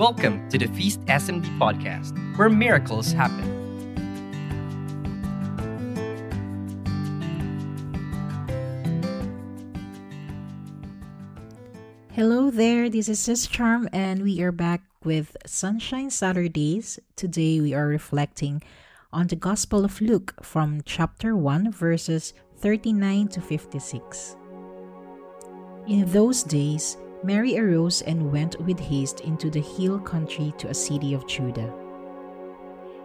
Welcome to the Feast SMD podcast, where miracles happen. Hello there, this is Sis Charm, and we are back with Sunshine Saturdays. Today we are reflecting on the Gospel of Luke from chapter 1, verses 39 to 56. In those days, Mary arose and went with haste into the hill country to a city of Judah.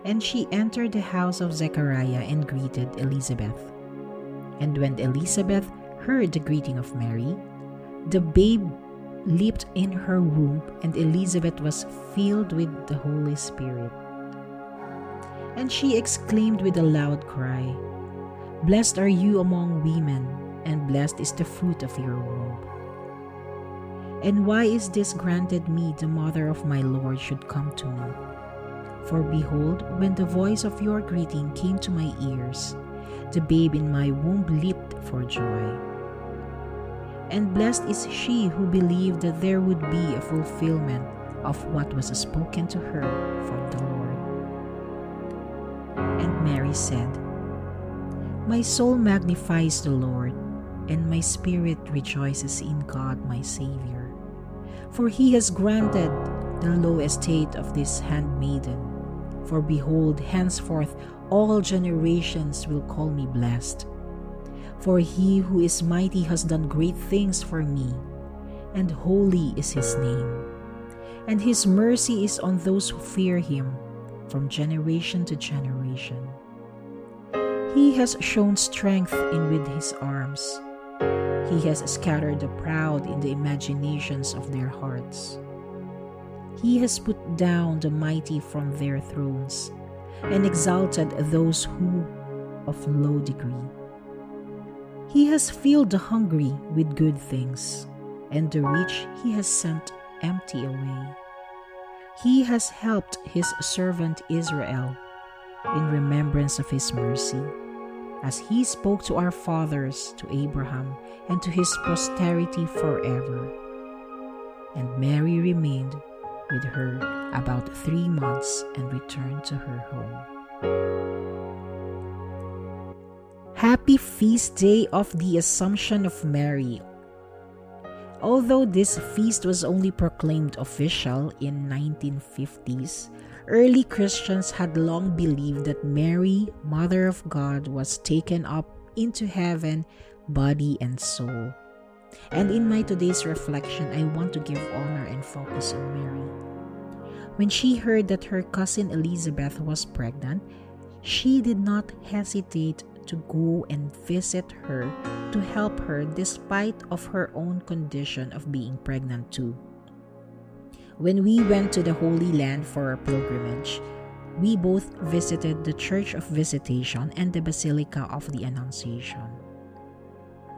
And she entered the house of Zechariah and greeted Elizabeth. And when Elizabeth heard the greeting of Mary, the babe leaped in her womb, and Elizabeth was filled with the Holy Spirit. And she exclaimed with a loud cry, Blessed are you among women, and blessed is the fruit of your womb. And why is this granted me, the mother of my Lord should come to me? For behold, when the voice of your greeting came to my ears, the babe in my womb leaped for joy. And blessed is she who believed that there would be a fulfillment of what was spoken to her from the Lord. And Mary said, My soul magnifies the Lord, and my spirit rejoices in God my Savior for he has granted the low estate of this handmaiden. For behold, henceforth all generations will call me blessed. For he who is mighty has done great things for me, and holy is his name. And his mercy is on those who fear him from generation to generation. He has shown strength in with his arms. He has scattered the proud in the imaginations of their hearts. He has put down the mighty from their thrones and exalted those who of low degree. He has filled the hungry with good things, and the rich he has sent empty away. He has helped his servant Israel in remembrance of his mercy as he spoke to our fathers, to Abraham, and to his posterity forever. And Mary remained with her about three months and returned to her home. Happy Feast Day of the Assumption of Mary. Although this feast was only proclaimed official in 1950s, Early Christians had long believed that Mary, Mother of God, was taken up into heaven, body and soul. And in my today's reflection, I want to give honor and focus on Mary. When she heard that her cousin Elizabeth was pregnant, she did not hesitate to go and visit her to help her despite of her own condition of being pregnant too. When we went to the Holy Land for our pilgrimage, we both visited the Church of Visitation and the Basilica of the Annunciation.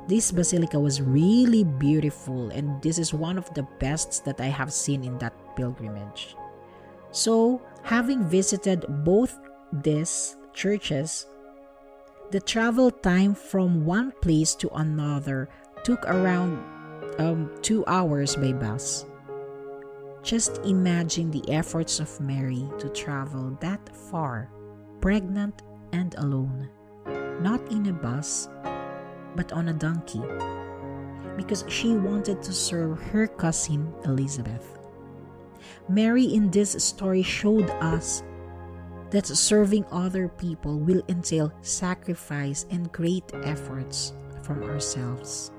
This basilica was really beautiful, and this is one of the best that I have seen in that pilgrimage. So, having visited both these churches, the travel time from one place to another took around um, two hours by bus. Just imagine the efforts of Mary to travel that far, pregnant and alone, not in a bus, but on a donkey, because she wanted to serve her cousin Elizabeth. Mary in this story showed us that serving other people will entail sacrifice and great efforts from ourselves.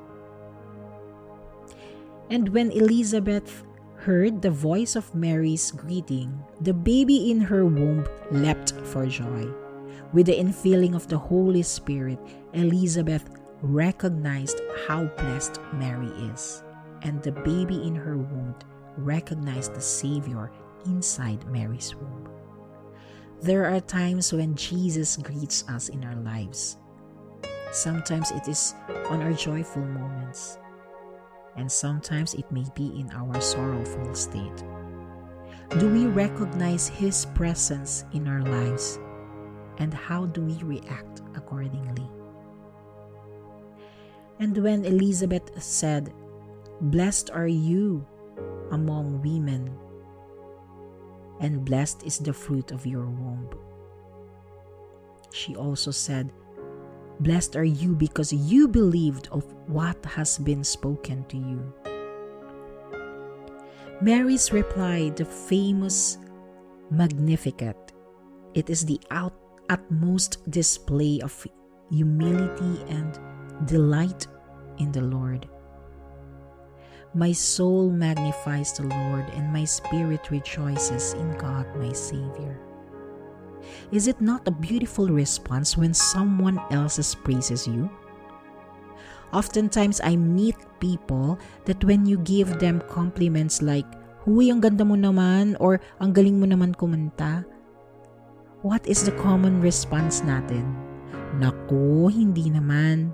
And when Elizabeth heard the voice of Mary's greeting, the baby in her womb leapt for joy. With the infilling of the Holy Spirit, Elizabeth recognized how blessed Mary is, and the baby in her womb recognized the Savior inside Mary's womb. There are times when Jesus greets us in our lives. Sometimes it is on our joyful moments and sometimes it may be in our sorrowful state. Do we recognize His presence in our lives? And how do we react accordingly? And when Elizabeth said, Blessed are you among women, and blessed is the fruit of your womb. She also said, Blessed are you because you believed of what has been spoken to you. Mary's reply, the famous Magnificat, it is the out, utmost display of humility and delight in the Lord. My soul magnifies the Lord, and my spirit rejoices in God my Savior. Is it not a beautiful response when someone else praises you? Oftentimes, I meet people that when you give them compliments like, Huy, ang ganda mo naman, or ang galing mo naman kumanta, what is the common response natin? Naku, hindi naman.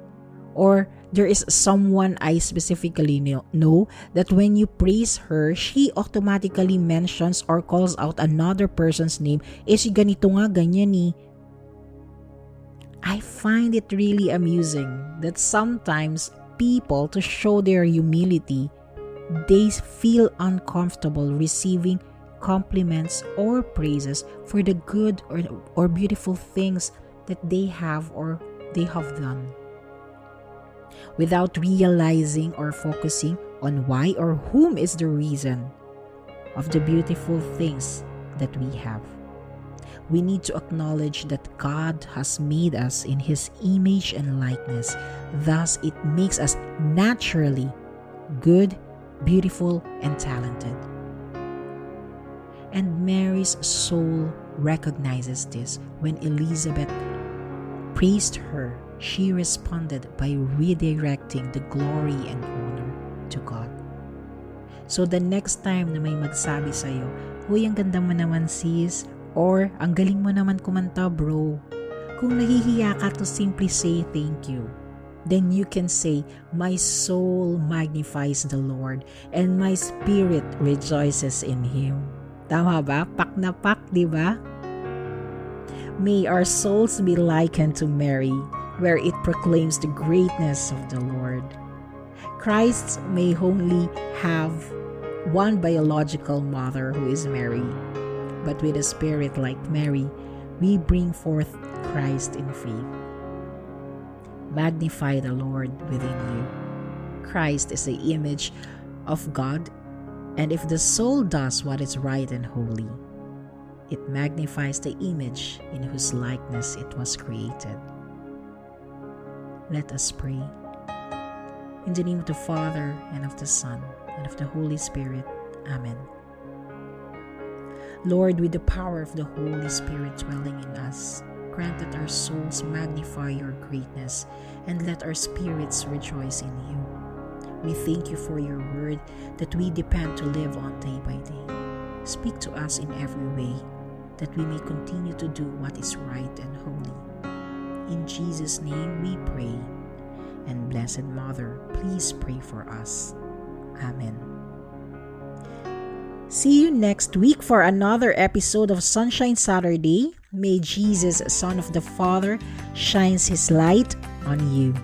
Or there is someone I specifically know that when you praise her, she automatically mentions or calls out another person's name. Eh, si ganito nga, ganyan ni. I find it really amusing that sometimes people, to show their humility, they feel uncomfortable receiving compliments or praises for the good or, or beautiful things that they have or they have done without realizing or focusing on why or whom is the reason of the beautiful things that we have. We need to acknowledge that God has made us in His image and likeness. Thus, it makes us naturally good, beautiful, and talented. And Mary's soul recognizes this when Elizabeth praised her she responded by redirecting the glory and honor to God. So the next time na may magsabi sa'yo, Uy, ang ganda mo naman sis, or ang galing mo naman kumanta bro, kung nahihiya ka to simply say thank you. Then you can say, My soul magnifies the Lord, and my spirit rejoices in Him. Tama ba? Pak na pak, di ba? May our souls be likened to Mary, where it proclaims the greatness of the Lord. Christ may only have one biological mother who is Mary, but with a spirit like Mary, we bring forth Christ in faith. Magnify the Lord within you. Christ is the image of God, and if the soul does what is right and holy, it magnifies the image in whose likeness it was created. Let us pray. In the name of the Father, and of the Son, and of the Holy Spirit. Amen. Lord, with the power of the Holy Spirit dwelling in us, grant that our souls magnify your greatness, and let our spirits rejoice in you. We thank you for your word that we depend to live on day by day. Speak to us in every way, that we may continue to do what is right and holy. In Jesus' name we pray. And Blessed Mother, please pray for us. Amen. See you next week for another episode of Sunshine Saturday. May Jesus, Son of the Father, shines his light on you.